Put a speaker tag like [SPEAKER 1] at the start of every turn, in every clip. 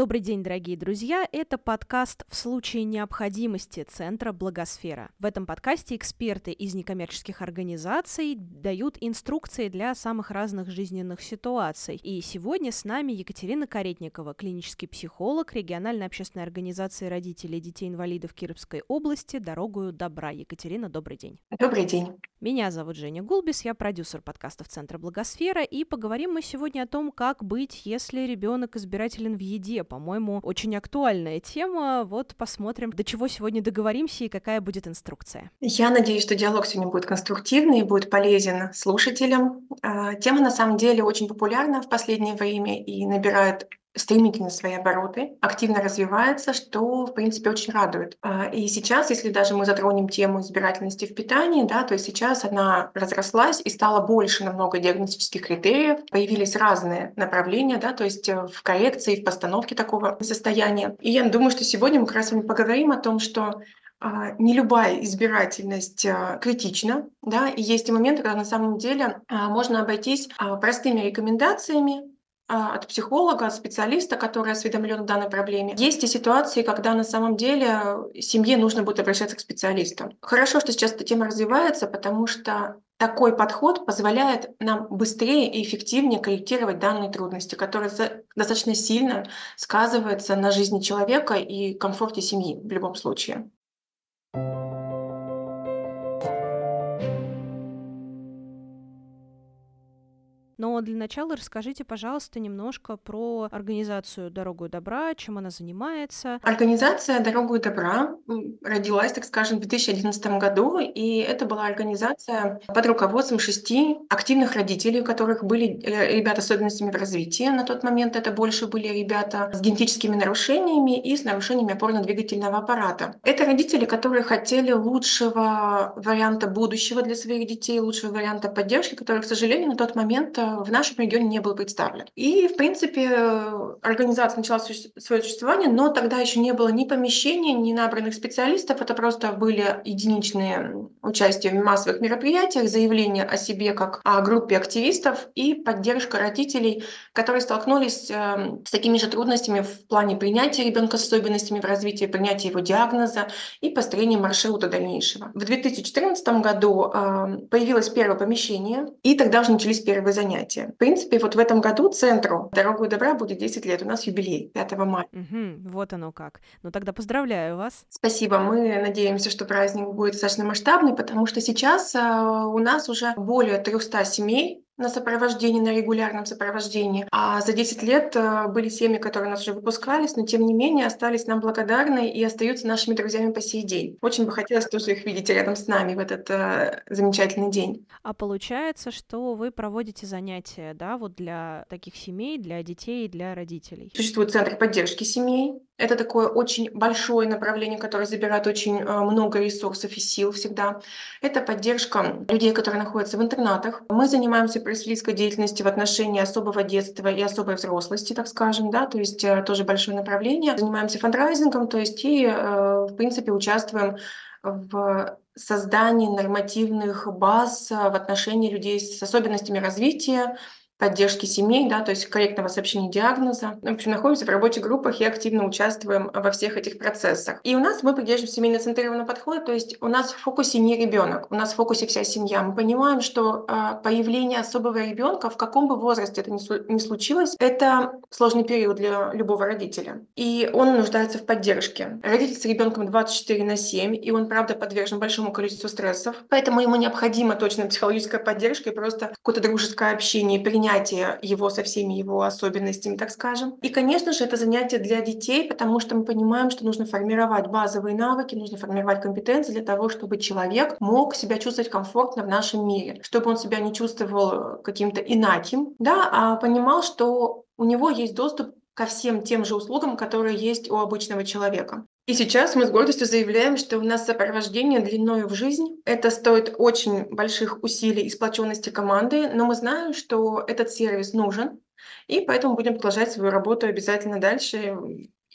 [SPEAKER 1] Добрый день, дорогие друзья! Это подкаст «В случае необходимости» Центра Благосфера. В этом подкасте эксперты из некоммерческих организаций дают инструкции для самых разных жизненных ситуаций. И сегодня с нами Екатерина Каретникова, клинический психолог региональной общественной организации родителей детей-инвалидов Кировской области «Дорогую добра». Екатерина, добрый день.
[SPEAKER 2] Добрый день.
[SPEAKER 1] Меня зовут Женя Гулбис, я продюсер подкастов Центра Благосфера, и поговорим мы сегодня о том, как быть, если ребенок избирателен в еде. По-моему, очень актуальная тема. Вот посмотрим, до чего сегодня договоримся и какая будет инструкция.
[SPEAKER 2] Я надеюсь, что диалог сегодня будет конструктивный и будет полезен слушателям. А, тема на самом деле очень популярна в последнее время и набирает стремительно свои обороты, активно развивается, что, в принципе, очень радует. А, и сейчас, если даже мы затронем тему избирательности в питании, да, то сейчас она разрослась и стало больше намного диагностических критериев, появились разные направления, да, то есть э, в коррекции, в постановке такого состояния. И я думаю, что сегодня мы как раз с вами поговорим о том, что а, не любая избирательность а, критична, да, и есть и моменты, когда на самом деле можно обойтись простыми рекомендациями, от психолога, от специалиста, который осведомлен в данной проблеме. Есть и ситуации, когда на самом деле семье нужно будет обращаться к специалистам. Хорошо, что сейчас эта тема развивается, потому что такой подход позволяет нам быстрее и эффективнее корректировать данные трудности, которые достаточно сильно сказываются на жизни человека и комфорте семьи в любом случае.
[SPEAKER 1] Но для начала расскажите, пожалуйста, немножко про организацию «Дорогу добра», чем она занимается.
[SPEAKER 2] Организация «Дорогу добра» родилась, так скажем, в 2011 году, и это была организация под руководством шести активных родителей, у которых были э, ребята с особенностями в развитии. На тот момент это больше были ребята с генетическими нарушениями и с нарушениями опорно-двигательного аппарата. Это родители, которые хотели лучшего варианта будущего для своих детей, лучшего варианта поддержки, который, к сожалению, на тот момент э, в нашем регионе не был представлен. И, в принципе, организация начала свое существование, но тогда еще не было ни помещения, ни набранных специалистов. Это просто были единичные участия в массовых мероприятиях, заявления о себе как о группе активистов и поддержка родителей, которые столкнулись эм, с такими же трудностями в плане принятия ребенка с особенностями в развитии, принятия его диагноза и построения маршрута дальнейшего. В 2014 году эм, появилось первое помещение, и тогда уже начались первые занятия занятия. В принципе, вот в этом году центру «Дорогу добра» будет 10 лет. У нас юбилей 5 мая.
[SPEAKER 1] Угу, вот оно как. Ну тогда поздравляю вас.
[SPEAKER 2] Спасибо. Мы надеемся, что праздник будет достаточно масштабный, потому что сейчас а, у нас уже более 300 семей на сопровождении, на регулярном сопровождении. А за 10 лет э, были семьи, которые у нас уже выпускались, но тем не менее остались нам благодарны и остаются нашими друзьями по сей день. Очень бы хотелось тоже их видеть рядом с нами в этот э, замечательный день.
[SPEAKER 1] А получается, что вы проводите занятия, да, вот для таких семей, для детей и для родителей?
[SPEAKER 2] Существует центр поддержки семей, это такое очень большое направление, которое забирает очень э, много ресурсов и сил всегда. Это поддержка людей, которые находятся в интернатах. Мы занимаемся просветительской деятельностью в отношении особого детства и особой взрослости, так скажем, да, то есть э, тоже большое направление. Занимаемся фандрайзингом, то есть и, э, в принципе, участвуем в создании нормативных баз в отношении людей с особенностями развития, поддержки семей, да, то есть корректного сообщения диагноза. В общем, находимся в рабочих группах и активно участвуем во всех этих процессах. И у нас мы придерживаемся семейно-центрированного подхода, то есть у нас в фокусе не ребенок, у нас в фокусе вся семья. Мы понимаем, что э, появление особого ребенка, в каком бы возрасте это ни случилось, это сложный период для любого родителя. И он нуждается в поддержке. Родитель с ребенком 24 на 7, и он, правда, подвержен большому количеству стрессов, поэтому ему необходима точно психологическая поддержка и просто какое-то дружеское общение, принятие принятие его со всеми его особенностями, так скажем. И, конечно же, это занятие для детей, потому что мы понимаем, что нужно формировать базовые навыки, нужно формировать компетенции для того, чтобы человек мог себя чувствовать комфортно в нашем мире, чтобы он себя не чувствовал каким-то инаким, да, а понимал, что у него есть доступ ко всем тем же услугам, которые есть у обычного человека. И сейчас мы с гордостью заявляем, что у нас сопровождение длиною в жизнь. Это стоит очень больших усилий и сплоченности команды, но мы знаем, что этот сервис нужен, и поэтому будем продолжать свою работу обязательно дальше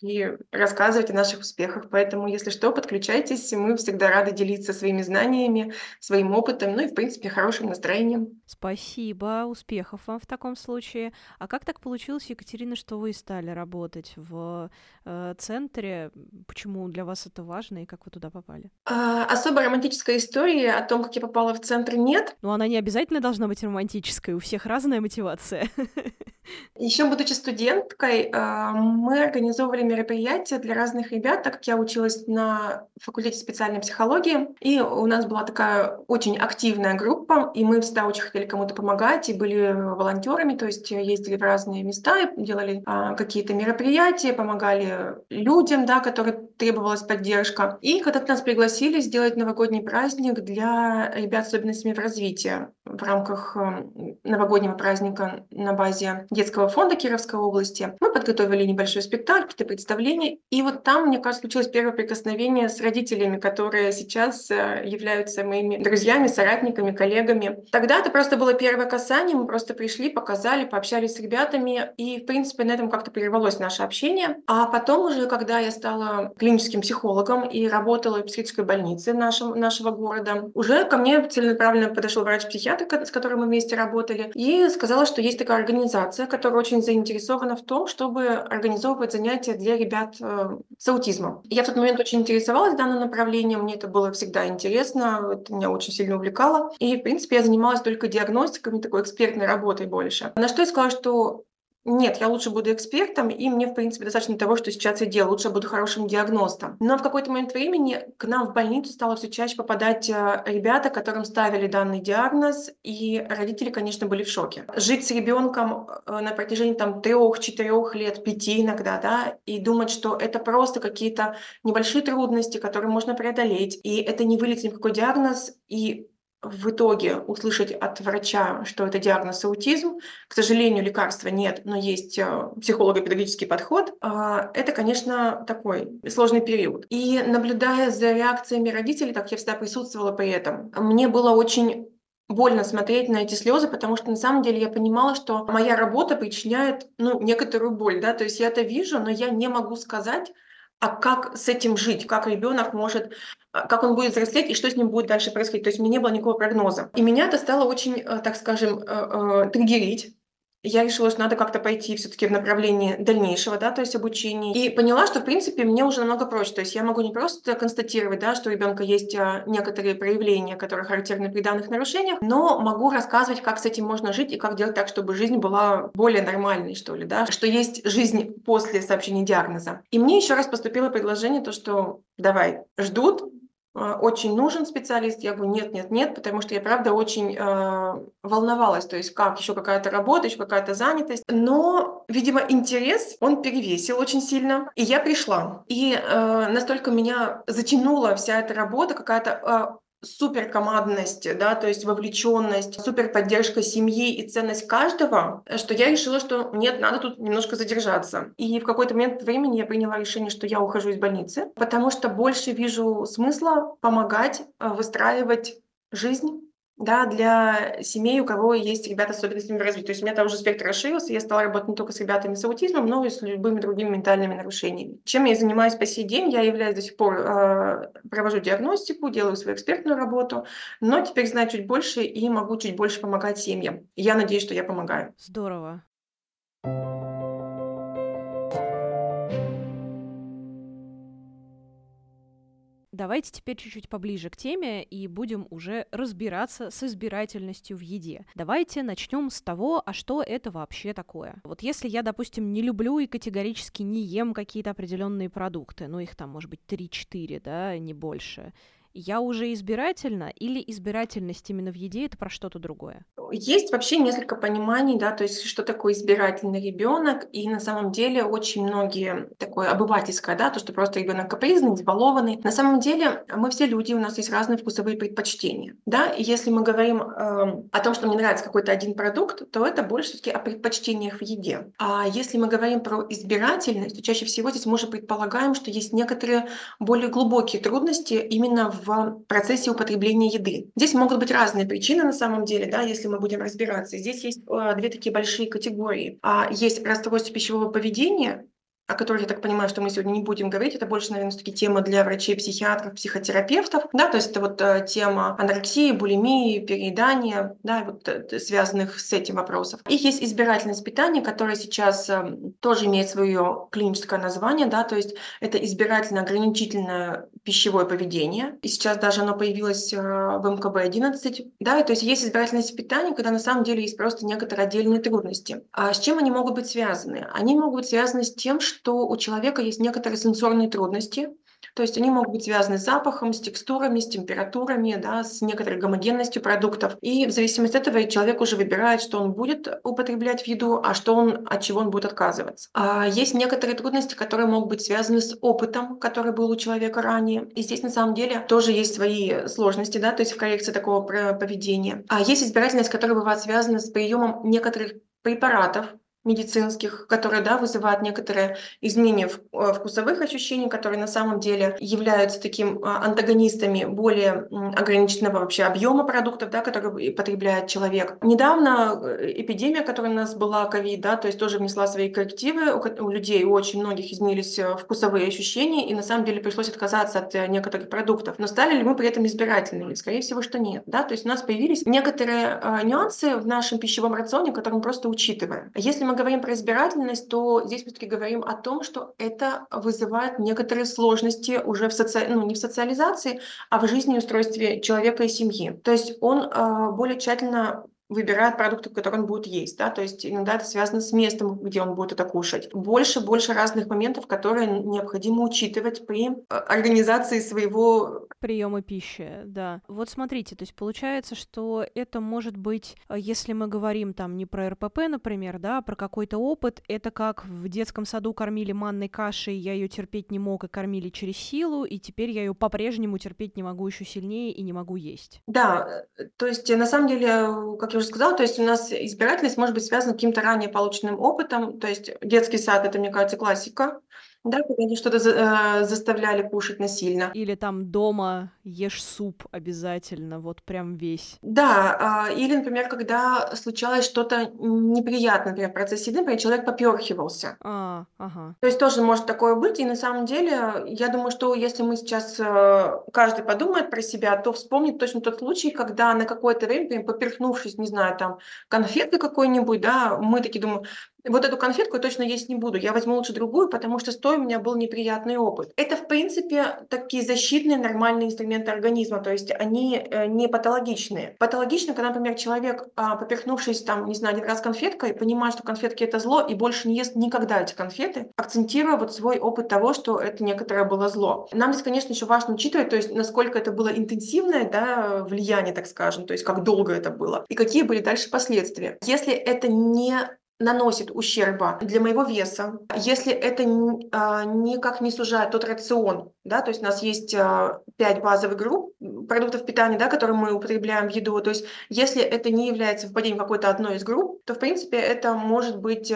[SPEAKER 2] и рассказывать о наших успехах. Поэтому, если что, подключайтесь. Мы всегда рады делиться своими знаниями, своим опытом, ну и, в принципе, хорошим настроением.
[SPEAKER 1] Спасибо, успехов вам в таком случае. А как так получилось, Екатерина, что вы стали работать в э, центре? Почему для вас это важно и как вы туда попали?
[SPEAKER 2] А, особо романтической истории о том, как я попала в центр, нет.
[SPEAKER 1] Ну, она не обязательно должна быть романтической, у всех разная мотивация.
[SPEAKER 2] Еще будучи студенткой, а, мы организовывали мероприятия для разных ребят, так как я училась на факультете специальной психологии, и у нас была такая очень активная группа, и мы всегда очень хотели кому-то помогать, и были волонтерами, то есть ездили в разные места, делали а, какие-то мероприятия, помогали людям, да, которым требовалась поддержка. И когда-то нас пригласили сделать новогодний праздник для ребят с особенностями в развитии в рамках э, новогоднего праздника на базе детского фонда Кировской области. Мы подготовили небольшой спектакль, какие-то представления. И вот там, мне кажется, случилось первое прикосновение с родителями, которые сейчас э, являются моими друзьями, соратниками, коллегами. Тогда это просто было первое касание. Мы просто пришли, показали, пообщались с ребятами. И, в принципе, на этом как-то прервалось наше общение. А потом уже, когда я стала клиническим психологом и работала в психической больнице нашем, нашего города, уже ко мне целенаправленно подошел врач-психиатр, с которым мы вместе работали, и сказала, что есть такая организация, которая очень заинтересована в том, чтобы организовывать занятия для ребят э, с аутизмом. Я в тот момент очень интересовалась данным направлением, мне это было всегда интересно, это меня очень сильно увлекало. И, в принципе, я занималась только диагностикой, такой экспертной работой больше. На что я сказала, что нет, я лучше буду экспертом, и мне, в принципе, достаточно того, что сейчас я делаю. Лучше буду хорошим диагностом. Но в какой-то момент времени к нам в больницу стало все чаще попадать э, ребята, которым ставили данный диагноз, и родители, конечно, были в шоке. Жить с ребенком э, на протяжении там трех, четырех лет, пяти иногда, да, и думать, что это просто какие-то небольшие трудности, которые можно преодолеть, и это не выльется ни в какой диагноз, и в итоге услышать от врача, что это диагноз аутизм, к сожалению, лекарства нет, но есть э, психолого-педагогический подход, а, это, конечно, такой сложный период. И наблюдая за реакциями родителей, так я всегда присутствовала при этом, мне было очень больно смотреть на эти слезы, потому что на самом деле я понимала, что моя работа причиняет ну, некоторую боль, да, то есть я это вижу, но я не могу сказать, а как с этим жить, как ребенок может, а, как он будет взрослеть и что с ним будет дальше происходить. То есть у меня не было никакого прогноза. И меня это стало очень, э, так скажем, э, э, триггерить я решила, что надо как-то пойти все-таки в направлении дальнейшего, да, то есть обучения. И поняла, что, в принципе, мне уже намного проще. То есть я могу не просто констатировать, да, что у ребенка есть а, некоторые проявления, которые характерны при данных нарушениях, но могу рассказывать, как с этим можно жить и как делать так, чтобы жизнь была более нормальной, что ли, да, что есть жизнь после сообщения диагноза. И мне еще раз поступило предложение, то, что давай, ждут, очень нужен специалист? Я говорю, нет, нет, нет, потому что я, правда, очень э, волновалась, то есть как, еще какая-то работа, еще какая-то занятость. Но, видимо, интерес, он перевесил очень сильно, и я пришла. И э, настолько меня затянула вся эта работа, какая-то супер командность, да, то есть вовлеченность, супер поддержка семьи и ценность каждого, что я решила, что нет, надо тут немножко задержаться. И в какой-то момент времени я приняла решение, что я ухожу из больницы, потому что больше вижу смысла помогать э, выстраивать жизнь да, для семей, у кого есть ребята с особенностями в развитии. То есть у меня там уже спектр расширился, я стала работать не только с ребятами с аутизмом, но и с любыми другими ментальными нарушениями. Чем я занимаюсь по сей день? Я являюсь до сих пор, э, провожу диагностику, делаю свою экспертную работу, но теперь знаю чуть больше и могу чуть больше помогать семьям. Я надеюсь, что я помогаю.
[SPEAKER 1] Здорово. Давайте теперь чуть-чуть поближе к теме и будем уже разбираться с избирательностью в еде. Давайте начнем с того, а что это вообще такое. Вот если я, допустим, не люблю и категорически не ем какие-то определенные продукты, ну их там может быть 3-4, да, не больше, я уже избирательна или избирательность именно в еде это про что-то другое?
[SPEAKER 2] Есть вообще несколько пониманий, да, то есть что такое избирательный ребенок, и на самом деле очень многие такое обывательское, да, то, что просто ребенок капризный, избалованный. На самом деле мы все люди, у нас есть разные вкусовые предпочтения, да, и если мы говорим э, о том, что мне нравится какой-то один продукт, то это больше все-таки о предпочтениях в еде. А если мы говорим про избирательность, то чаще всего здесь мы уже предполагаем, что есть некоторые более глубокие трудности именно в в процессе употребления еды. Здесь могут быть разные причины на самом деле, да, если мы будем разбираться. Здесь есть э, две такие большие категории. А, есть расстройство пищевого поведения, о которых, я так понимаю, что мы сегодня не будем говорить, это больше, наверное, все-таки тема для врачей, психиатров, психотерапевтов, да, то есть это вот э, тема анорексии, булимии, переедания, да, вот э, связанных с этим вопросов. И есть избирательность питания, которая сейчас э, тоже имеет свое клиническое название, да, то есть это избирательно-ограничительное пищевое поведение, и сейчас даже оно появилось в МКБ-11, да, то есть есть избирательность питания, когда на самом деле есть просто некоторые отдельные трудности. А с чем они могут быть связаны? Они могут быть связаны с тем, что что у человека есть некоторые сенсорные трудности, то есть они могут быть связаны с запахом, с текстурами, с температурами, да, с некоторой гомогенностью продуктов. И в зависимости от этого человек уже выбирает, что он будет употреблять в еду, а что он, от чего он будет отказываться. А есть некоторые трудности, которые могут быть связаны с опытом, который был у человека ранее. И здесь на самом деле тоже есть свои сложности, да, то есть в коррекции такого поведения. А есть избирательность, которая бывает связана с приемом некоторых препаратов, медицинских, которые да, вызывают некоторые изменения э, вкусовых ощущений, которые на самом деле являются таким а, антагонистами более ограниченного вообще объема продуктов, да, которые потребляет человек. Недавно э, эпидемия, которая у нас была, ковид, да, то есть тоже внесла свои коррективы, у людей, у очень многих изменились э, вкусовые ощущения, и на самом деле пришлось отказаться от некоторых продуктов. Но стали ли мы при этом избирательными? Скорее всего, что нет. Да? То есть у нас появились некоторые нюансы в нашем пищевом рационе, которые мы просто учитываем. Если мы говорим про избирательность, то здесь мы все-таки говорим о том, что это вызывает некоторые сложности уже в соци... ну, не в социализации, а в жизни устройстве человека и семьи. То есть он э, более тщательно выбирает продукты, которые он будет есть, да, то есть иногда это связано с местом, где он будет это кушать. Больше, больше разных моментов, которые необходимо учитывать при э, организации своего
[SPEAKER 1] приема пищи, да. Вот смотрите, то есть получается, что это может быть, э, если мы говорим там не про РПП, например, да, а про какой-то опыт, это как в детском саду кормили манной кашей, я ее терпеть не мог и кормили через силу, и теперь я ее по-прежнему терпеть не могу еще сильнее и не могу есть.
[SPEAKER 2] Да, э, то есть на самом деле, как я уже сказала, то есть у нас избирательность может быть связана с каким-то ранее полученным опытом, то есть детский сад, это, мне кажется, классика, да, когда они что-то за, э, заставляли кушать насильно.
[SPEAKER 1] Или там дома ешь суп обязательно, вот прям весь.
[SPEAKER 2] Да, э, или, например, когда случалось что-то неприятное, например, в процессе еды, например, человек поперхивался.
[SPEAKER 1] А, ага.
[SPEAKER 2] То есть тоже может такое быть, и на самом деле, я думаю, что если мы сейчас, э, каждый подумает про себя, то вспомнит точно тот случай, когда на какое-то время, например, поперхнувшись, не знаю, там, конфеты какой-нибудь, да, мы такие думаем, вот эту конфетку я точно есть не буду, я возьму лучше другую, потому что с той у меня был неприятный опыт. Это, в принципе, такие защитные нормальные инструменты организма, то есть они э, не патологичные. Патологично, когда, например, человек, а, поперхнувшись там, не знаю, один раз конфеткой, понимает, что конфетки это зло, и больше не ест никогда эти конфеты, акцентируя вот свой опыт того, что это некоторое было зло. Нам здесь, конечно, еще важно учитывать, то есть насколько это было интенсивное да, влияние, так скажем, то есть как долго это было, и какие были дальше последствия. Если это не наносит ущерба для моего веса, если это а, никак не сужает тот рацион, да, то есть у нас есть а, пять базовых групп продуктов питания, да, которые мы употребляем в еду, то есть если это не является впадением какой-то одной из групп, то в принципе это может быть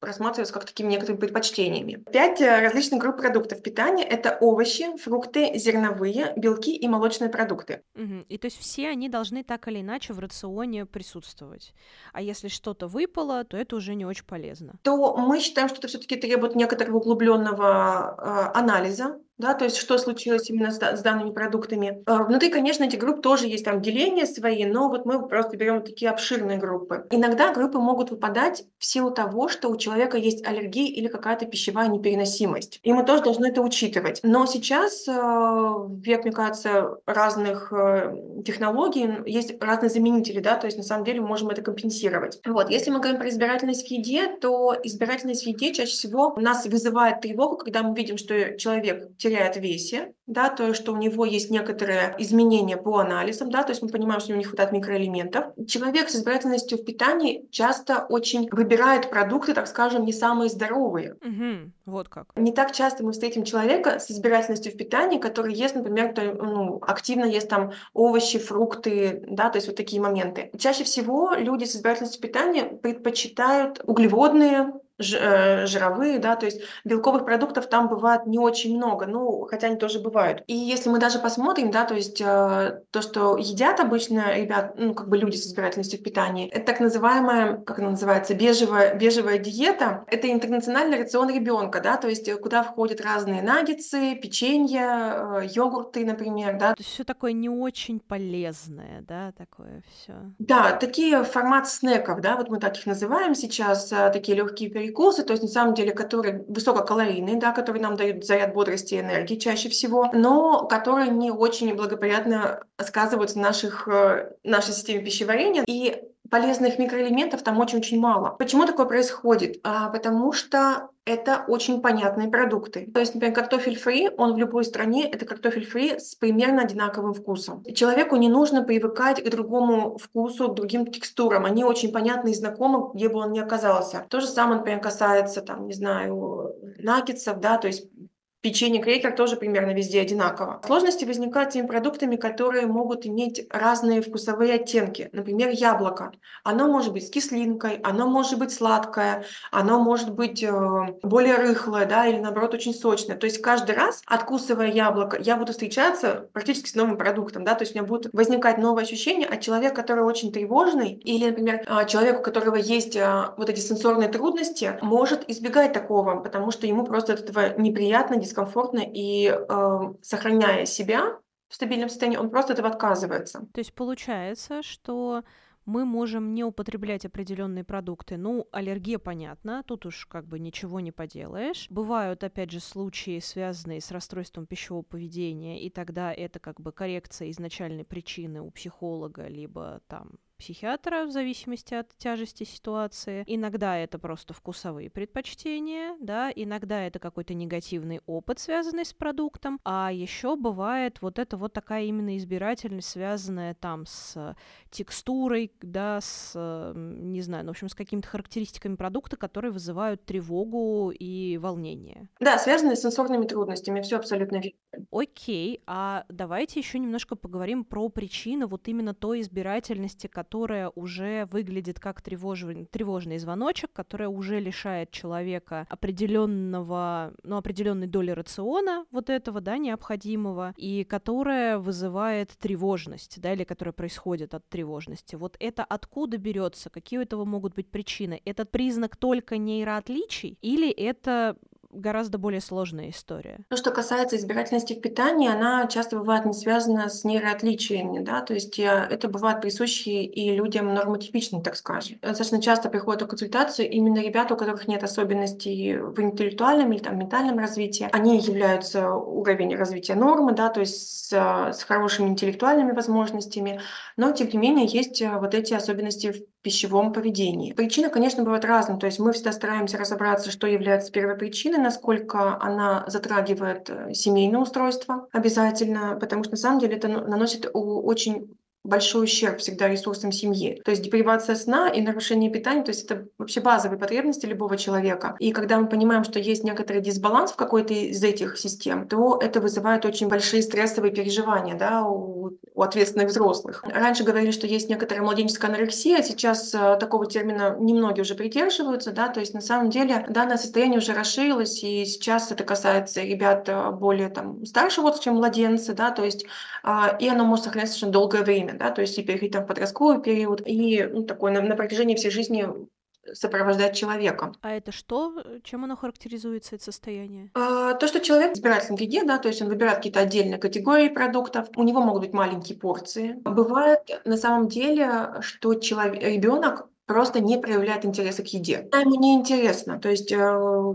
[SPEAKER 2] рассматриваться как такими некоторыми предпочтениями. Пять э, различных групп продуктов питания – это овощи, фрукты, зерновые, белки и молочные продукты.
[SPEAKER 1] Угу. И то есть все они должны так или иначе в рационе присутствовать. А если что-то выпало, то это уже не очень полезно.
[SPEAKER 2] То мы считаем, что это все-таки требует некоторого углубленного э, анализа, да, то есть что случилось именно с, с данными продуктами. Э, внутри, конечно, эти группы тоже есть там деления свои, но вот мы просто берем такие обширные группы. Иногда группы могут выпадать в силу того, что у человека есть аллергия или какая-то пищевая непереносимость. И мы тоже должны это учитывать. Но сейчас, э, век, мне кажется, разных э, технологий, есть разные заменители, да, то есть на самом деле мы можем это компенсировать. Вот, если мы говорим про избирательность в еде, то избирательность в еде чаще всего у нас вызывает тревогу, когда мы видим, что человек теряет в весе, да, то что у него есть некоторые изменения по анализам, да, то есть мы понимаем, что у него не хватает микроэлементов. Человек с избирательностью в питании часто очень выбирает продукты, так скажем, не самые здоровые.
[SPEAKER 1] Угу, вот как.
[SPEAKER 2] Не так часто мы встретим человека с избирательностью в питании, который ест, например, кто, ну, активно ест там овощи, фрукты, да, то есть вот такие моменты. Чаще всего люди с избирательностью в питании предпочитают углеводные жировые, да, то есть белковых продуктов там бывает не очень много, ну, хотя они тоже бывают. И если мы даже посмотрим, да, то есть э, то, что едят обычно ребят, ну, как бы люди с избирательностью в питании, это так называемая, как она называется, бежевая, бежевая диета. Это интернациональный рацион ребенка, да, то есть куда входят разные наггетсы, печенье, йогурты, например, да.
[SPEAKER 1] То есть все такое не очень полезное, да, такое все.
[SPEAKER 2] Да, такие формат снеков, да, вот мы так их называем сейчас, такие легкие перекусы, то есть на самом деле, которые высококалорийные, да, которые нам дают заряд бодрости и энергии чаще всего, но которые не очень благоприятно сказываются в наших, э, нашей системе пищеварения. И полезных микроэлементов там очень-очень мало. Почему такое происходит? А, потому что это очень понятные продукты. То есть, например, картофель фри, он в любой стране, это картофель фри с примерно одинаковым вкусом. Человеку не нужно привыкать к другому вкусу, к другим текстурам. Они очень понятны и знакомы, где бы он ни оказался. То же самое, например, касается, там, не знаю, наггетсов, да, то есть Печенье, крекер тоже примерно везде одинаково. Сложности возникают с теми продуктами, которые могут иметь разные вкусовые оттенки. Например, яблоко. Оно может быть с кислинкой, оно может быть сладкое, оно может быть э, более рыхлое, да, или наоборот очень сочное. То есть каждый раз, откусывая яблоко, я буду встречаться практически с новым продуктом, да, то есть у меня будут возникать новые ощущения от человека, который очень тревожный, или, например, э, человек, у которого есть э, вот эти сенсорные трудности, может избегать такого, потому что ему просто от этого неприятно, дискомфортно, и э, сохраняя себя в стабильном состоянии, он просто этого отказывается.
[SPEAKER 1] То есть получается, что мы можем не употреблять определенные продукты. Ну, аллергия понятно, тут уж как бы ничего не поделаешь. Бывают, опять же, случаи, связанные с расстройством пищевого поведения, и тогда это как бы коррекция изначальной причины у психолога, либо там психиатра в зависимости от тяжести ситуации. Иногда это просто вкусовые предпочтения, да, иногда это какой-то негативный опыт, связанный с продуктом, а еще бывает вот это вот такая именно избирательность, связанная там с текстурой, да, с, не знаю, ну, в общем, с какими-то характеристиками продукта, которые вызывают тревогу и волнение.
[SPEAKER 2] Да, связанные с сенсорными трудностями, все абсолютно верно.
[SPEAKER 1] Окей, а давайте еще немножко поговорим про причины вот именно той избирательности, которая которая уже выглядит как тревожный, тревожный звоночек, которая уже лишает человека определенного, ну, определенной доли рациона вот этого, да, необходимого, и которая вызывает тревожность, да, или которая происходит от тревожности. Вот это откуда берется? Какие у этого могут быть причины? Этот признак только нейроотличий или это гораздо более сложная история.
[SPEAKER 2] То, что касается избирательности в питании, она часто бывает не связана с нейроотличиями, да, то есть э, это бывает присущи и людям нормотипичным, так скажем. Достаточно часто приходят на консультацию именно ребята, у которых нет особенностей в интеллектуальном или там ментальном развитии. Они являются уровень развития нормы, да, то есть с, с хорошими интеллектуальными возможностями, но тем не менее есть э, вот эти особенности в пищевом поведении. Причины, конечно, бывают разные, то есть мы всегда стараемся разобраться, что является первой причиной, насколько она затрагивает э, семейное устройство обязательно, потому что на самом деле это наносит очень большой ущерб всегда ресурсам семьи. То есть депривация сна и нарушение питания, то есть это вообще базовые потребности любого человека. И когда мы понимаем, что есть некоторый дисбаланс в какой-то из этих систем, то это вызывает очень большие стрессовые переживания да, у, у ответственных взрослых. Раньше говорили, что есть некоторая младенческая анорексия, сейчас э, такого термина немногие уже придерживаются, да, то есть на самом деле данное состояние уже расширилось, и сейчас это касается ребят э, более там старшего чем младенцы, да, то есть э, и оно может сохраняться очень долгое время время, да, то есть и переходить там в подростковый период, и ну, такой на, на протяжении всей жизни сопровождать человека.
[SPEAKER 1] А это что? Чем оно характеризуется, это состояние?
[SPEAKER 2] А, то, что человек избирает ингредиент, да, то есть он выбирает какие-то отдельные категории продуктов, у него могут быть маленькие порции. Бывает на самом деле, что человек, ребенок просто не проявляет интереса к еде. Ему не интересно. То есть э,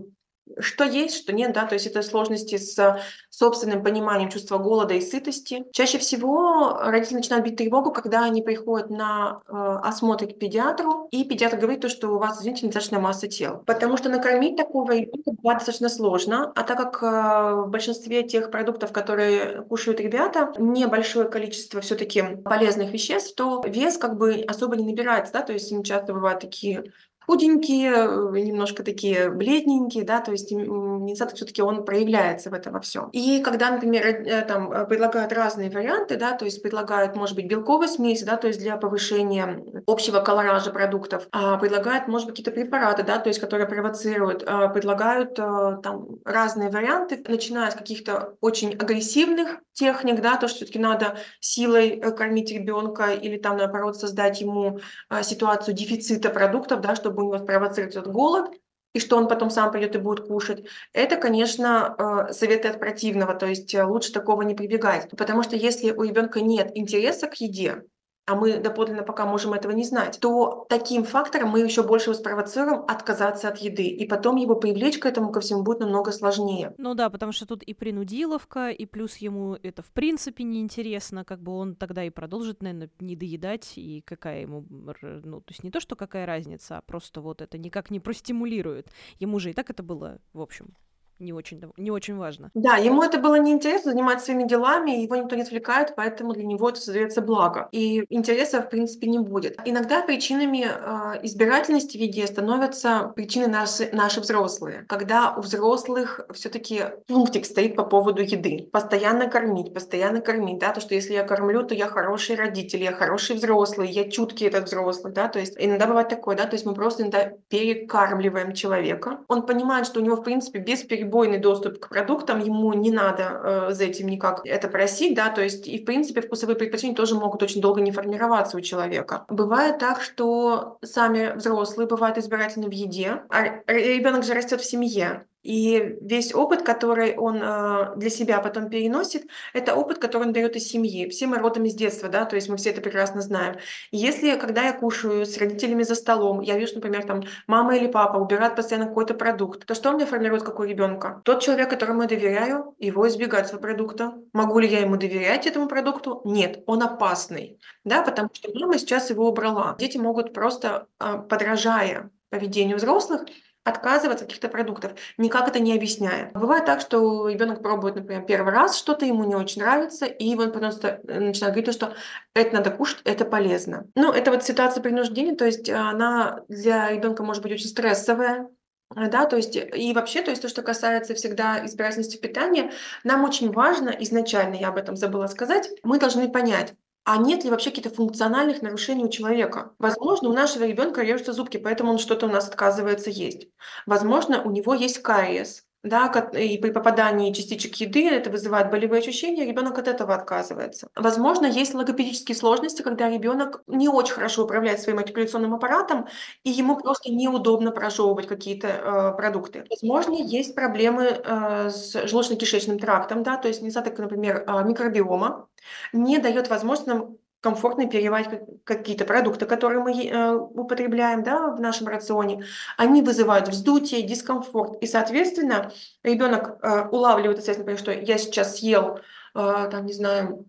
[SPEAKER 2] что есть, что нет, да, то есть это сложности с собственным пониманием чувства голода и сытости. Чаще всего родители начинают бить тревогу, когда они приходят на э, осмотр к педиатру, и педиатр говорит то, что у вас, извините, недостаточная масса тела. Потому что накормить такого ребенка достаточно сложно, а так как э, в большинстве тех продуктов, которые кушают ребята, небольшое количество все таки полезных веществ, то вес как бы особо не набирается, да, то есть часто бывают такие худенькие, э, немножко такие бледненькие, да, то есть недостаток все-таки он проявляется в этом во всем. И когда, например, э, там э, предлагают разные варианты, да, то есть предлагают, может быть, белковые смеси, да, то есть для повышения общего колоража продуктов, а предлагают, может быть, какие-то препараты, да, то есть которые провоцируют, а предлагают там разные варианты, начиная с каких-то очень агрессивных техник, да, то, что все-таки надо силой кормить ребенка или там, наоборот, создать ему ситуацию дефицита продуктов, да, чтобы у него спровоцировать этот голод, и что он потом сам пойдет и будет кушать, это, конечно, э, советы от противного, то есть э, лучше такого не прибегать. Потому что если у ребенка нет интереса к еде, а мы доподлинно пока можем этого не знать, то таким фактором мы еще больше его спровоцируем отказаться от еды. И потом его привлечь к этому ко всему будет намного сложнее.
[SPEAKER 1] Ну да, потому что тут и принудиловка, и плюс ему это в принципе неинтересно, как бы он тогда и продолжит, наверное, не доедать, и какая ему, ну, то есть не то, что какая разница, а просто вот это никак не простимулирует. Ему же и так это было, в общем, не очень, не очень важно.
[SPEAKER 2] Да, ему это было неинтересно заниматься своими делами, его никто не отвлекает, поэтому для него это создается благо. И интереса, в принципе, не будет. Иногда причинами э, избирательности в еде становятся причины наши, наши взрослые. Когда у взрослых все таки пунктик стоит по поводу еды. Постоянно кормить, постоянно кормить, да, то, что если я кормлю, то я хороший родитель, я хороший взрослый, я чуткий этот взрослый, да, то есть иногда бывает такое, да, то есть мы просто иногда перекармливаем человека. Он понимает, что у него, в принципе, без перебора бесперебойный доступ к продуктам, ему не надо э, за этим никак это просить, да, то есть и в принципе вкусовые предпочтения тоже могут очень долго не формироваться у человека. Бывает так, что сами взрослые бывают избирательны в еде, а ребенок же растет в семье, и весь опыт, который он э, для себя потом переносит, это опыт, который он берет из семьи. Все мы родом из детства, да, то есть мы все это прекрасно знаем. если, когда я кушаю с родителями за столом, я вижу, например, там мама или папа убирают постоянно какой-то продукт, то что у меня формирует как у ребенка? Тот человек, которому я доверяю, его избегать этого продукта. Могу ли я ему доверять этому продукту? Нет, он опасный, да, потому что мама сейчас его убрала. Дети могут просто, э, подражая поведению взрослых, отказываться от каких-то продуктов, никак это не объясняя. Бывает так, что ребенок пробует, например, первый раз что-то, ему не очень нравится, и он просто э, начинает говорить, что это надо кушать, это полезно. Ну, это вот ситуация принуждения, то есть она для ребенка может быть очень стрессовая, да, то есть и вообще, то есть то, что касается всегда избирательности питания, нам очень важно изначально, я об этом забыла сказать, мы должны понять, а нет ли вообще каких-то функциональных нарушений у человека? Возможно, у нашего ребенка режутся зубки, поэтому он что-то у нас отказывается есть. Возможно, у него есть кариес, да, и при попадании частичек еды это вызывает болевые ощущения, ребенок от этого отказывается. Возможно, есть логопедические сложности, когда ребенок не очень хорошо управляет своим артикуляционным аппаратом, и ему просто неудобно прожевывать какие-то э, продукты. Возможно, есть проблемы э, с желудочно-кишечным трактом, да, то есть недостаток, например, э, микробиома не дает возможность нам комфортно переваривать какие-то продукты, которые мы э, употребляем да, в нашем рационе, они вызывают вздутие, дискомфорт. И, соответственно, ребенок э, улавливает, естественно, что я сейчас съел, э, там, не знаю,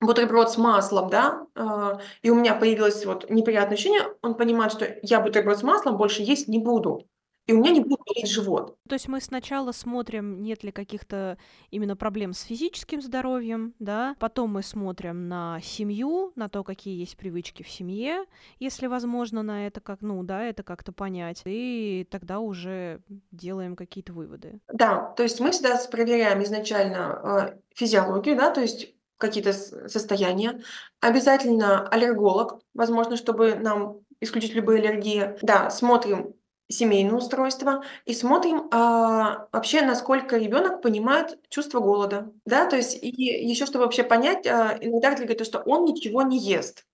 [SPEAKER 2] бутерброд с маслом, да, э, и у меня появилось вот неприятное ощущение, он понимает, что я бутерброд с маслом больше есть не буду и у меня не будет болеть живот.
[SPEAKER 1] То есть мы сначала смотрим, нет ли каких-то именно проблем с физическим здоровьем, да, потом мы смотрим на семью, на то, какие есть привычки в семье, если возможно на это как, ну да, это как-то понять, и тогда уже делаем какие-то выводы.
[SPEAKER 2] Да, то есть мы всегда проверяем изначально э, физиологию, да, то есть какие-то состояния. Обязательно аллерголог, возможно, чтобы нам исключить любые аллергии. Да, смотрим семейное устройство и смотрим а, вообще, насколько ребенок понимает чувство голода. Да, то есть и еще, чтобы вообще понять, а, иногда говорят, то, что он ничего не ест.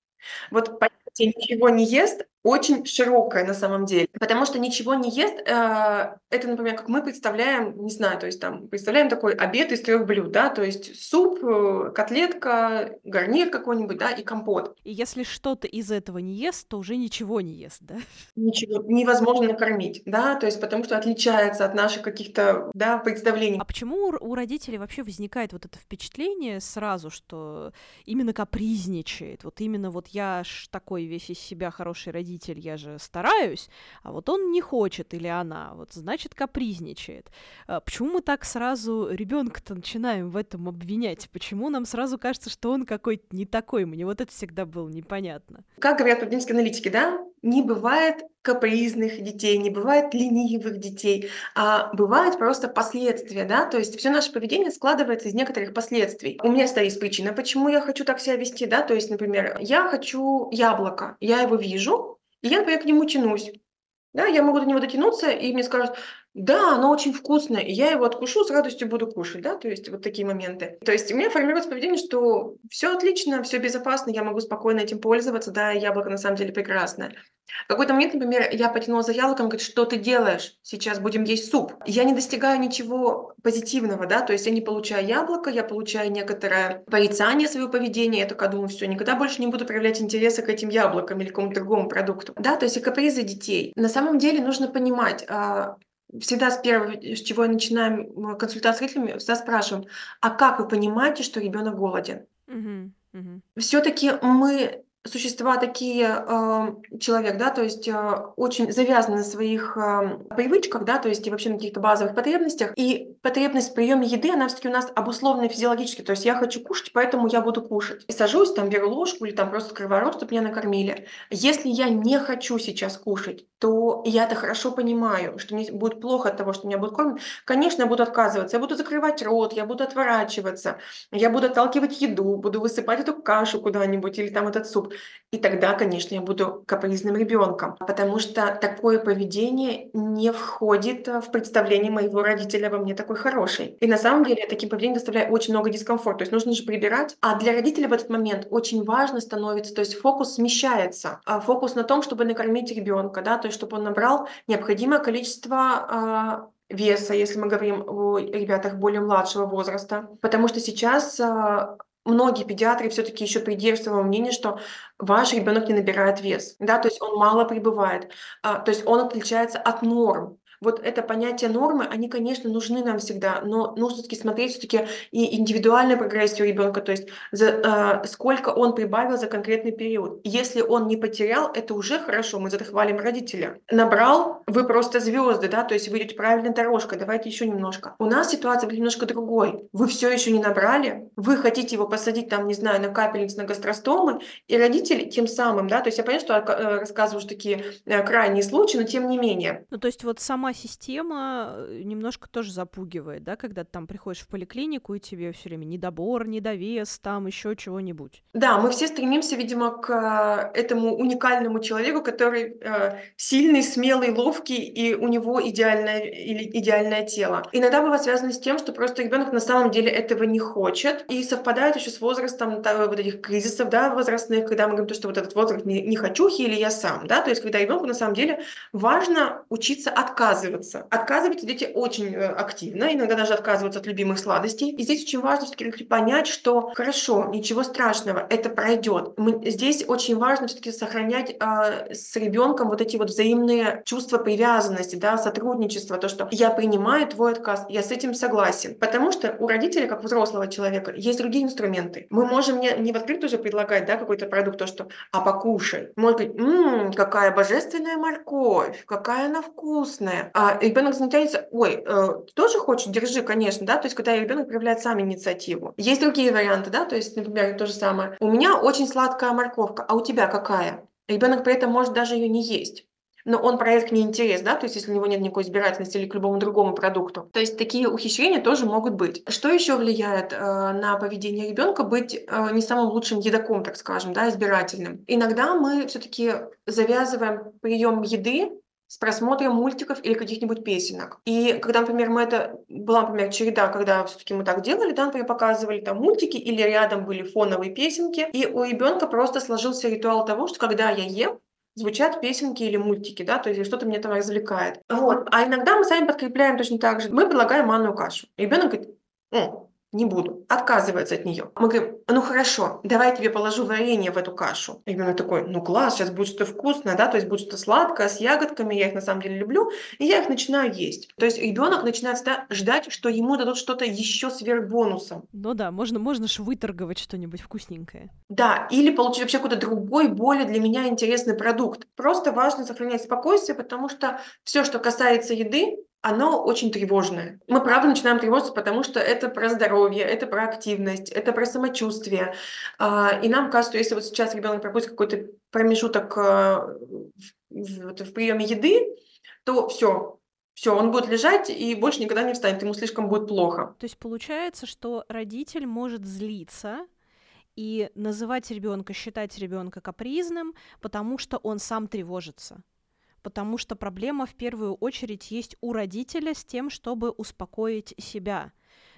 [SPEAKER 2] Вот понятие ничего не ест очень широкое на самом деле, потому что ничего не ест. Э, это, например, как мы представляем, не знаю, то есть там представляем такой обед из трех блюд, да, то есть суп, э, котлетка, гарнир какой-нибудь, да, и компот.
[SPEAKER 1] И если что-то из этого не ест, то уже ничего не ест, да?
[SPEAKER 2] Ничего невозможно накормить, да, то есть потому что отличается от наших каких-то, да, представлений.
[SPEAKER 1] А почему у родителей вообще возникает вот это впечатление сразу, что именно капризничает, вот именно вот я ж такой весь из себя хороший родитель, родитель, я же стараюсь, а вот он не хочет или она, вот значит капризничает. А почему мы так сразу ребенка-то начинаем в этом обвинять? Почему нам сразу кажется, что он какой-то не такой? Мне вот это всегда было непонятно.
[SPEAKER 2] Как говорят поведенческие аналитики, да, не бывает капризных детей, не бывает ленивых детей, а бывают просто последствия, да, то есть все наше поведение складывается из некоторых последствий. У меня стоит причина, почему я хочу так себя вести, да, то есть, например, я хочу яблоко, я его вижу, и я, например, к нему тянусь. Да, я могу до него дотянуться, и мне скажут, да, оно очень вкусное, и я его откушу, с радостью буду кушать, да, то есть вот такие моменты. То есть у меня формируется поведение, что все отлично, все безопасно, я могу спокойно этим пользоваться, да, яблоко на самом деле прекрасное. В какой-то момент, например, я потянула за яблоком, говорит, что ты делаешь? Сейчас будем есть суп. Я не достигаю ничего позитивного, да, то есть я не получаю яблоко, я получаю некоторое порицание своего поведения, я такая думаю, все, никогда больше не буду проявлять интереса к этим яблокам или к какому-то другому продукту. Да, то есть и капризы детей. На самом деле нужно понимать, а, всегда с первого, с чего я начинаю консультацию с родителями, всегда спрашиваем, а как вы понимаете, что ребенок голоден? Угу, угу. Все-таки мы существа такие, э, человек, да, то есть э, очень завязаны на своих э, привычках, да, то есть и вообще на каких-то базовых потребностях. И потребность в приеме еды, она все-таки у нас обусловлена физиологически. То есть я хочу кушать, поэтому я буду кушать. И сажусь, там беру ложку или там просто открываю рот, чтобы меня накормили. Если я не хочу сейчас кушать, то я это хорошо понимаю, что мне будет плохо от того, что меня будут кормить. Конечно, я буду отказываться, я буду закрывать рот, я буду отворачиваться, я буду отталкивать еду, буду высыпать эту кашу куда-нибудь или там этот суп. И тогда, конечно, я буду капризным ребенком, потому что такое поведение не входит э, в представление моего родителя во мне такой хороший. И на самом деле я таким поведением доставляю очень много дискомфорта. То есть нужно же прибирать. А для родителя в этот момент очень важно становится, то есть фокус смещается. А фокус на том, чтобы накормить ребенка, да, то есть чтобы он набрал необходимое количество э, веса, если мы говорим о ребятах более младшего возраста. Потому что сейчас э, многие педиатры все-таки еще придерживаются мнения, что ваш ребенок не набирает вес, да, то есть он мало прибывает, а, то есть он отличается от норм вот это понятие нормы, они, конечно, нужны нам всегда, но нужно все-таки смотреть все-таки и индивидуальную прогрессию ребенка, то есть за, э, сколько он прибавил за конкретный период. Если он не потерял, это уже хорошо, мы за это хвалим родителя. Набрал, вы просто звезды, да, то есть вы идете правильной дорожкой, давайте еще немножко. У нас ситуация немножко другой. Вы все еще не набрали, вы хотите его посадить там, не знаю, на капельниц, на гастростомы, и родители тем самым, да, то есть я понимаю, что э, рассказываю что такие э, крайние случаи, но тем не менее.
[SPEAKER 1] Ну, то есть вот сама система э, немножко тоже запугивает, да, когда ты там приходишь в поликлинику, и тебе все время недобор, недовес, там еще чего-нибудь.
[SPEAKER 2] Да, мы все стремимся, видимо, к э, этому уникальному человеку, который э, сильный, смелый, ловкий, и у него идеальное или идеальное тело. Иногда бывает связано с тем, что просто ребенок на самом деле этого не хочет, и совпадает еще с возрастом да, вот этих кризисов, да, возрастных, когда мы говорим, то, что вот этот возраст не, не хочухи или я сам, да, то есть когда ребенку на самом деле важно учиться отказывать отказываться. Отказываются дети очень э, активно, иногда даже отказываются от любимых сладостей. И здесь очень важно все-таки понять, что хорошо, ничего страшного, это пройдет. Мы, здесь очень важно все-таки сохранять э, с ребенком вот эти вот взаимные чувства привязанности, да, сотрудничества, то, что я принимаю твой отказ, я с этим согласен. Потому что у родителя, как взрослого человека, есть другие инструменты. Мы можем не, не в открытую уже предлагать, да, какой-то продукт, то, что «а покушай». Может быть, «Ммм, какая божественная морковь, какая она вкусная, а ребенок заинтересуется, ой, э, тоже хочешь, держи, конечно, да, то есть когда ребенок проявляет сам инициативу. Есть другие варианты, да, то есть, например, то же самое. У меня очень сладкая морковка, а у тебя какая? Ребенок при этом может даже ее не есть но он проявит к ней интерес, да, то есть если у него нет никакой избирательности или к любому другому продукту. То есть такие ухищрения тоже могут быть. Что еще влияет э, на поведение ребенка? Быть э, не самым лучшим едоком, так скажем, да, избирательным. Иногда мы все-таки завязываем прием еды с просмотром мультиков или каких-нибудь песенок. И когда, например, мы это... Была, например, череда, когда все таки мы так делали, да, например, показывали там мультики или рядом были фоновые песенки, и у ребенка просто сложился ритуал того, что когда я ем, звучат песенки или мультики, да, то есть что-то меня там развлекает. Вот. А иногда мы сами подкрепляем точно так же. Мы предлагаем манную кашу. Ребенок говорит, о, не буду, отказывается от нее. Мы говорим, ну хорошо, давай я тебе положу варенье в эту кашу. И ребенок такой, ну класс, сейчас будет что-то вкусное, да, то есть будет что-то сладкое, с ягодками, я их на самом деле люблю, и я их начинаю есть. То есть ребенок начинает всегда ждать, что ему дадут что-то еще сверх бонусом.
[SPEAKER 1] Ну да, можно, можно же выторговать что-нибудь вкусненькое.
[SPEAKER 2] Да, или получить вообще какой-то другой, более для меня интересный продукт. Просто важно сохранять спокойствие, потому что все, что касается еды, оно очень тревожное. Мы, правда, начинаем тревожиться, потому что это про здоровье, это про активность, это про самочувствие. А, и нам кажется, что если вот сейчас ребенок пропустит какой-то промежуток а, в, в приеме еды, то все, все, он будет лежать и больше никогда не встанет, ему слишком будет плохо.
[SPEAKER 1] То есть получается, что родитель может злиться и называть ребенка, считать ребенка капризным, потому что он сам тревожится потому что проблема в первую очередь есть у родителя с тем, чтобы успокоить себя.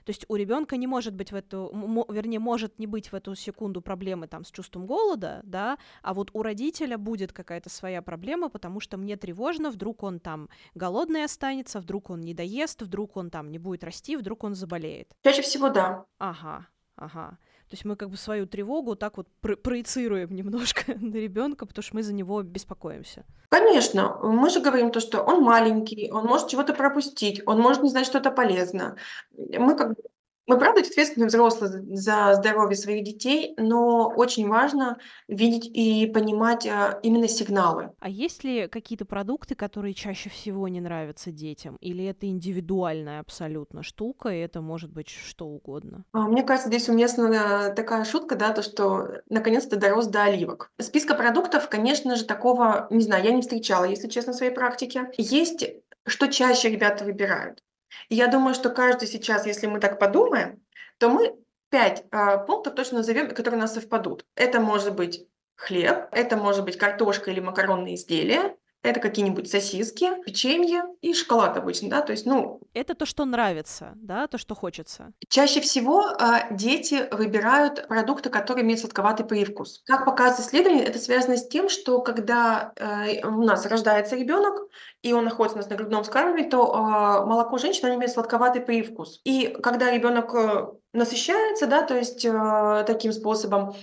[SPEAKER 1] То есть у ребенка не может быть в эту, вернее, может не быть в эту секунду проблемы там с чувством голода, да, а вот у родителя будет какая-то своя проблема, потому что мне тревожно, вдруг он там голодный останется, вдруг он не доест, вдруг он там не будет расти, вдруг он заболеет.
[SPEAKER 2] Чаще всего да.
[SPEAKER 1] Ага, ага. То есть мы как бы свою тревогу так вот про- проецируем немножко на ребенка, потому что мы за него беспокоимся.
[SPEAKER 2] Конечно, мы же говорим то, что он маленький, он может чего-то пропустить, он может не знать что-то полезно. Мы как бы мы, правда, ответственны взрослые за здоровье своих детей, но очень важно видеть и понимать а, именно сигналы.
[SPEAKER 1] А есть ли какие-то продукты, которые чаще всего не нравятся детям? Или это индивидуальная абсолютно штука, и это может быть что угодно?
[SPEAKER 2] А, мне кажется, здесь уместна такая шутка, да, то, что наконец-то дорос до оливок. Списка продуктов, конечно же, такого, не знаю, я не встречала, если честно, в своей практике. Есть что чаще ребята выбирают. И я думаю, что каждый сейчас, если мы так подумаем, то мы пять а, пунктов точно назовем, которые у нас совпадут. Это может быть хлеб, это может быть картошка или макаронные изделия, это какие-нибудь сосиски, печенье и шоколад обычно, да, то есть, ну...
[SPEAKER 1] Это то, что нравится, да, то, что хочется.
[SPEAKER 2] Чаще всего э, дети выбирают продукты, которые имеют сладковатый привкус. Как показывает исследование, это связано с тем, что когда э, у нас рождается ребенок, и он находится у нас на грудном вскармливании, то э, молоко женщины имеет сладковатый привкус. И когда ребенок э, насыщается, да, то есть э, таким способом,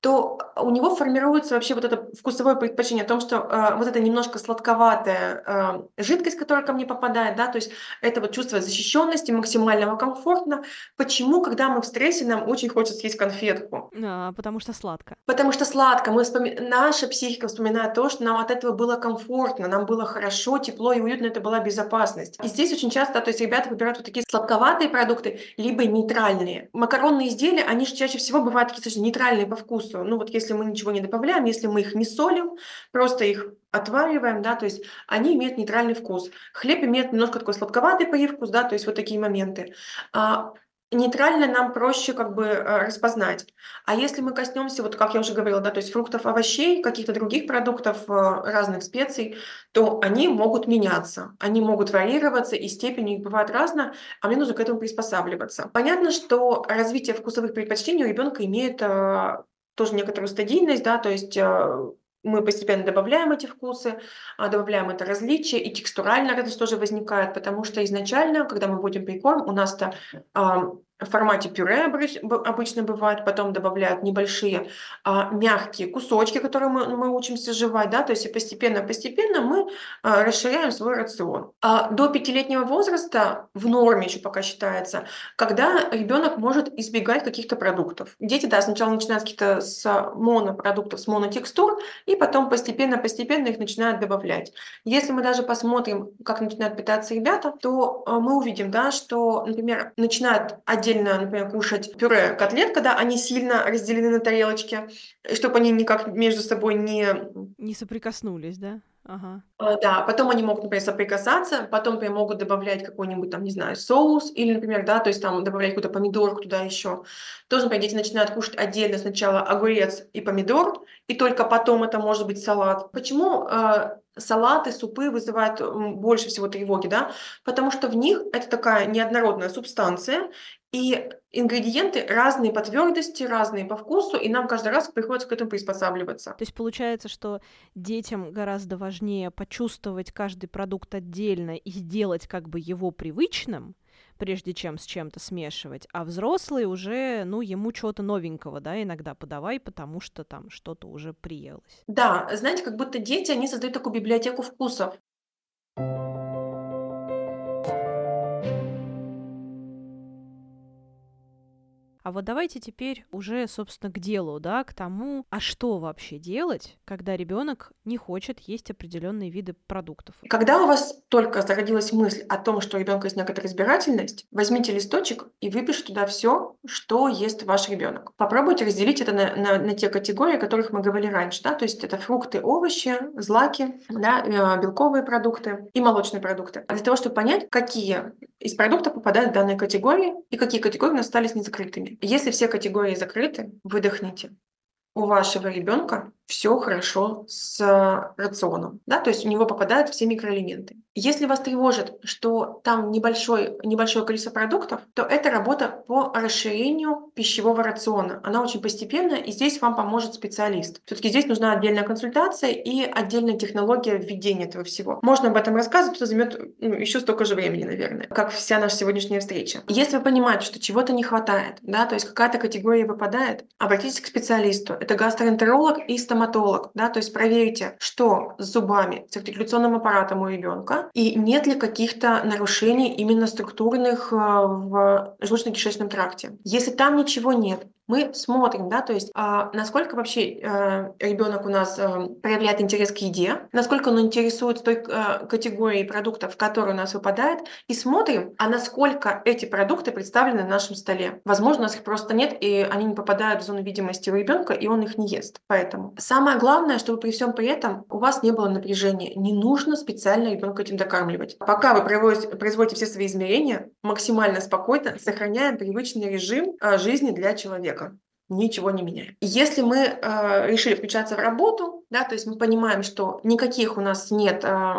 [SPEAKER 2] то у него формируется вообще вот это вкусовое предпочтение о том, что э, вот эта немножко сладковатая э, жидкость, которая ко мне попадает, да, то есть это вот чувство защищенности, максимального комфортно. Почему, когда мы в стрессе, нам очень хочется съесть конфетку?
[SPEAKER 1] А, потому что сладко.
[SPEAKER 2] Потому что сладко. Мы вспоми... Наша психика вспоминает то, что нам от этого было комфортно, нам было хорошо, тепло и уютно, это была безопасность. И здесь очень часто, то есть ребята выбирают вот такие сладковатые продукты, либо нейтральные. Макаронные изделия, они же чаще всего бывают такие нейтральные по вкусу вкусу. Ну вот если мы ничего не добавляем, если мы их не солим, просто их отвариваем, да, то есть они имеют нейтральный вкус. Хлеб имеет немножко такой сладковатый привкус, да, то есть вот такие моменты. А, нейтрально нам проще как бы э, распознать. А если мы коснемся, вот как я уже говорила, да, то есть фруктов, овощей, каких-то других продуктов, э, разных специй, то они могут меняться, они могут варьироваться, и степень их бывает разная, а мне нужно к этому приспосабливаться. Понятно, что развитие вкусовых предпочтений у ребенка имеет э, тоже некоторую стадийность, да, то есть э, мы постепенно добавляем эти вкусы, а, добавляем это различие, и текстурально радость тоже возникает, потому что изначально, когда мы вводим прикорм, у нас-то в формате пюре обычно бывает, потом добавляют небольшие а, мягкие кусочки, которые мы, мы учимся жевать, да, то есть постепенно-постепенно мы а, расширяем свой рацион. А до пятилетнего возраста в норме еще пока считается, когда ребенок может избегать каких-то продуктов. Дети, да, сначала начинают какие-то с монопродуктов, с монотекстур, и потом постепенно-постепенно их начинают добавлять. Если мы даже посмотрим, как начинают питаться ребята, то а, мы увидим, да, что, например, начинают отдельно отдельно, например, кушать пюре котлет, когда они сильно разделены на тарелочке, чтобы они никак между собой не...
[SPEAKER 1] Не соприкоснулись, да? Ага.
[SPEAKER 2] А, да, потом они могут, например, соприкасаться, потом, например, могут добавлять какой-нибудь там, не знаю, соус, или, например, да, то есть там добавлять какую-то помидорку туда еще. Тоже, например, дети начинают кушать отдельно сначала огурец и помидор, и только потом это может быть салат. Почему э, салаты, супы вызывают больше всего тревоги, да? Потому что в них это такая неоднородная субстанция, и ингредиенты разные по твердости, разные по вкусу, и нам каждый раз приходится к этому приспосабливаться.
[SPEAKER 1] То есть получается, что детям гораздо важнее почувствовать каждый продукт отдельно и сделать как бы его привычным, прежде чем с чем-то смешивать, а взрослые уже, ну, ему чего-то новенького, да, иногда подавай, потому что там что-то уже приелось.
[SPEAKER 2] Да, знаете, как будто дети, они создают такую библиотеку вкусов.
[SPEAKER 1] А вот давайте теперь уже, собственно, к делу, да, к тому, а что вообще делать, когда ребенок не хочет есть определенные виды продуктов.
[SPEAKER 2] Когда у вас только зародилась мысль о том, что у ребенка есть некоторая избирательность, возьмите листочек и выпишите туда все, что ест ваш ребенок. Попробуйте разделить это на, на, на те категории, о которых мы говорили раньше, да, то есть это фрукты, овощи, злаки, да, э, белковые продукты и молочные продукты. Для того, чтобы понять, какие из продуктов попадают в данные категории и какие категории у нас остались незакрытыми. Если все категории закрыты, выдохните. У вашего ребенка все хорошо с рационом, да, то есть у него попадают все микроэлементы. Если вас тревожит, что там небольшой, небольшое количество продуктов, то это работа по расширению пищевого рациона. Она очень постепенная, и здесь вам поможет специалист. Все-таки здесь нужна отдельная консультация и отдельная технология введения этого всего. Можно об этом рассказывать, это займет ну, еще столько же времени, наверное, как вся наша сегодняшняя встреча. Если вы понимаете, что чего-то не хватает, да, то есть какая-то категория выпадает, обратитесь к специалисту. Это гастроэнтеролог и стоматолог стоматолог, да, то есть проверите, что с зубами, с артикуляционным аппаратом у ребенка, и нет ли каких-то нарушений именно структурных э, в желудочно-кишечном тракте. Если там ничего нет, мы смотрим, да, то есть а, насколько вообще а, ребенок у нас а, проявляет интерес к еде, насколько он интересуется той а, категорией продуктов, в которую у нас выпадает, и смотрим, а насколько эти продукты представлены на нашем столе. Возможно, у нас их просто нет, и они не попадают в зону видимости у ребенка, и он их не ест. Поэтому самое главное, чтобы при всем при этом у вас не было напряжения. Не нужно специально ребенка этим докармливать. Пока вы производите, все свои измерения, максимально спокойно сохраняем привычный режим жизни для человека ничего не меняем. Если мы э, решили включаться в работу, да, то есть мы понимаем, что никаких у нас нет э,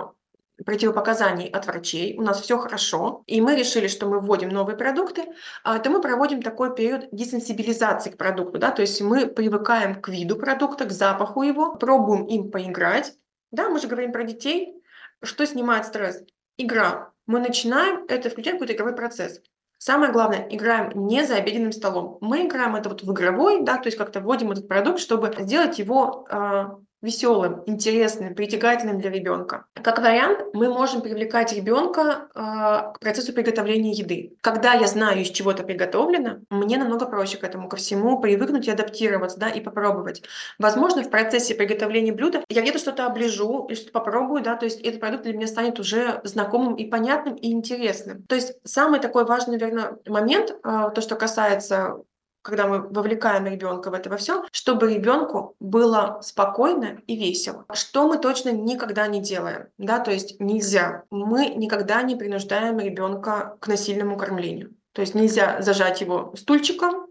[SPEAKER 2] противопоказаний от врачей, у нас все хорошо, и мы решили, что мы вводим новые продукты, э, то мы проводим такой период десенсибилизации к продукту, да, то есть мы привыкаем к виду продукта, к запаху его, пробуем им поиграть, да, мы же говорим про детей, что снимает стресс? Игра. Мы начинаем это включать какой-то игровой процесс. Самое главное, играем не за обеденным столом. Мы играем это вот в игровой, да, то есть как-то вводим этот продукт, чтобы сделать его э, веселым, интересным, притягательным для ребенка. Как вариант, мы можем привлекать ребенка э, к процессу приготовления еды. Когда я знаю, из чего это приготовлено, мне намного проще к этому ко всему привыкнуть и адаптироваться, да, и попробовать. Возможно, в процессе приготовления блюда я где-то что-то оближу и что-то попробую, да, то есть этот продукт для меня станет уже знакомым и понятным и интересным. То есть самый такой важный, наверное, момент, э, то, что касается когда мы вовлекаем ребенка в это во все, чтобы ребенку было спокойно и весело. Что мы точно никогда не делаем, да, то есть нельзя. Мы никогда не принуждаем ребенка к насильному кормлению. То есть нельзя зажать его стульчиком,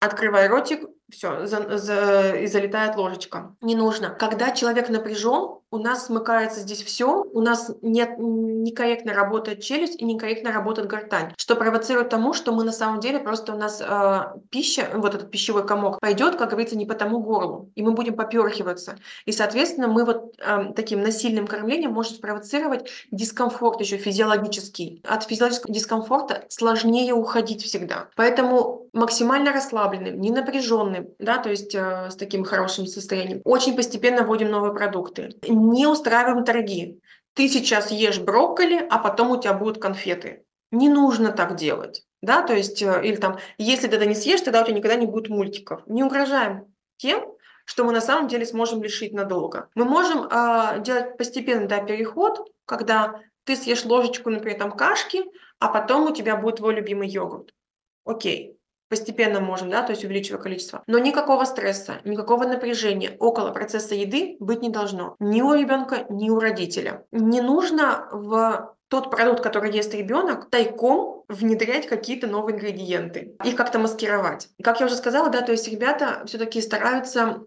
[SPEAKER 2] открывай ротик, все, за, за, и залетает ложечка. Не нужно. Когда человек напряжен, у нас смыкается здесь все, у нас нет некорректно работает челюсть и некорректно работает гортань, что провоцирует тому, что мы на самом деле просто у нас э, пища, вот этот пищевой комок пойдет, как говорится, не по тому горлу, и мы будем поперхиваться. И, соответственно, мы вот э, таким насильным кормлением может спровоцировать дискомфорт еще физиологический. От физиологического дискомфорта сложнее уходить всегда. Поэтому максимально расслабленным, не напряженным, да, то есть э, с таким хорошим состоянием. Очень постепенно вводим новые продукты не устраиваем торги. Ты сейчас ешь брокколи, а потом у тебя будут конфеты. Не нужно так делать. Да, то есть, э, или там, если ты это не съешь, тогда у тебя никогда не будет мультиков. Не угрожаем тем, что мы на самом деле сможем лишить надолго. Мы можем э, делать постепенно да, переход, когда ты съешь ложечку, например, там кашки, а потом у тебя будет твой любимый йогурт. Окей, постепенно можем, да, то есть увеличивая количество. Но никакого стресса, никакого напряжения около процесса еды быть не должно. Ни у ребенка, ни у родителя. Не нужно в тот продукт, который ест ребенок, тайком внедрять какие-то новые ингредиенты, их как-то маскировать. Как я уже сказала, да, то есть ребята все-таки стараются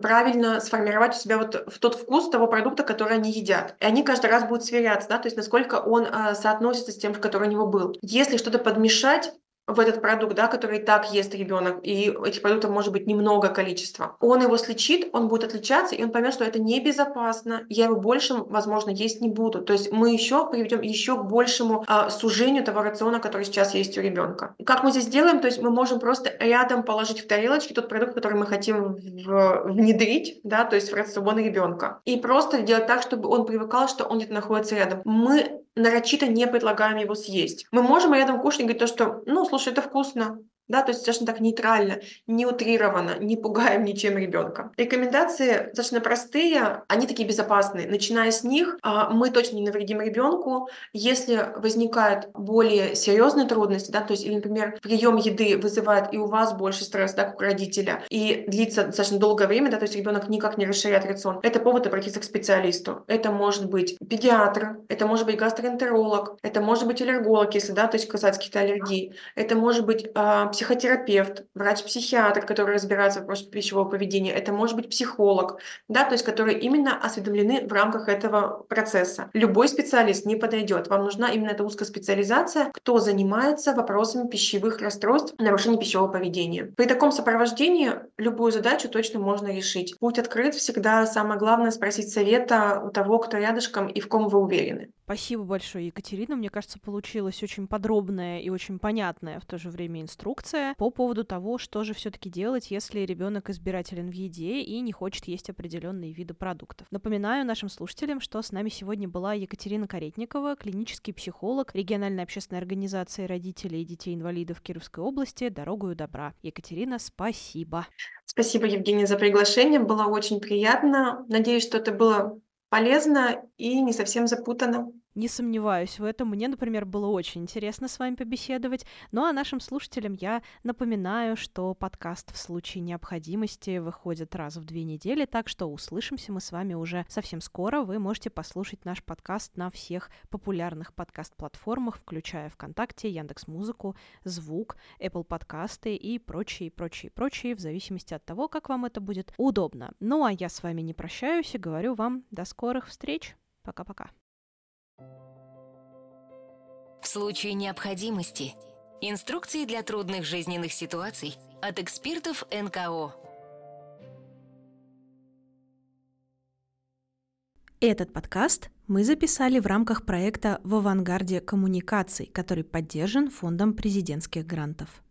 [SPEAKER 2] правильно сформировать у себя вот в тот вкус того продукта, который они едят. И они каждый раз будут сверяться, да, то есть насколько он а, соотносится с тем, который у него был. Если что-то подмешать, в этот продукт, да, который и так ест ребенок, и этих продуктов может быть немного количества, он его слечит, он будет отличаться, и он поймет, что это небезопасно, я его больше, возможно, есть не буду. То есть мы еще приведем еще к большему а, сужению того рациона, который сейчас есть у ребенка. Как мы здесь делаем? То есть мы можем просто рядом положить в тарелочке тот продукт, который мы хотим в, внедрить, да, то есть в рацион ребенка. И просто делать так, чтобы он привыкал, что он где-то находится рядом. Мы нарочито не предлагаем его съесть. Мы можем рядом кушать и говорить то, что, ну, слушай, это вкусно, да, то есть достаточно так нейтрально, не утрированно, не пугаем ничем ребенка. Рекомендации достаточно простые, они такие безопасные. Начиная с них, а, мы точно не навредим ребенку. Если возникают более серьезные трудности, да, то есть, или, например, прием еды вызывает и у вас больше стресс, да, как у родителя, и длится достаточно долгое время, да, то есть ребенок никак не расширяет рацион, это повод обратиться к специалисту. Это может быть педиатр, это может быть гастроэнтеролог, это может быть аллерголог, если, да, то есть касается каких-то аллергий, это может быть э, психотерапевт, врач-психиатр, который разбирается в вопросах пищевого поведения, это может быть психолог, да, то есть которые именно осведомлены в рамках этого процесса. Любой специалист не подойдет. Вам нужна именно эта узкая специализация, кто занимается вопросами пищевых расстройств, нарушений пищевого поведения. При таком сопровождении любую задачу точно можно решить. Путь открыт всегда. Самое главное спросить совета у того, кто рядышком и в ком вы уверены.
[SPEAKER 1] Спасибо большое, Екатерина. Мне кажется, получилась очень подробная и очень понятная в то же время инструкция по поводу того, что же все-таки делать, если ребенок избирателен в еде и не хочет есть определенные виды продуктов. Напоминаю нашим слушателям, что с нами сегодня была Екатерина Каретникова, клинический психолог региональной общественной организации родителей и детей-инвалидов Кировской области «Дорогую добра». Екатерина, спасибо.
[SPEAKER 2] Спасибо, Евгения, за приглашение. Было очень приятно. Надеюсь, что это было полезно и не совсем запутанно.
[SPEAKER 1] Не сомневаюсь в этом. Мне, например, было очень интересно с вами побеседовать. Ну а нашим слушателям я напоминаю, что подкаст в случае необходимости выходит раз в две недели, так что услышимся мы с вами уже совсем скоро. Вы можете послушать наш подкаст на всех популярных подкаст-платформах, включая ВКонтакте, Яндекс Музыку, Звук, Apple подкасты и прочие, прочие, прочие, в зависимости от того, как вам это будет удобно. Ну а я с вами не прощаюсь и говорю вам до скорых встреч. Пока-пока.
[SPEAKER 3] В случае необходимости инструкции для трудных жизненных ситуаций от экспертов НКО.
[SPEAKER 1] Этот подкаст мы записали в рамках проекта «В авангарде коммуникаций», который поддержан Фондом президентских грантов.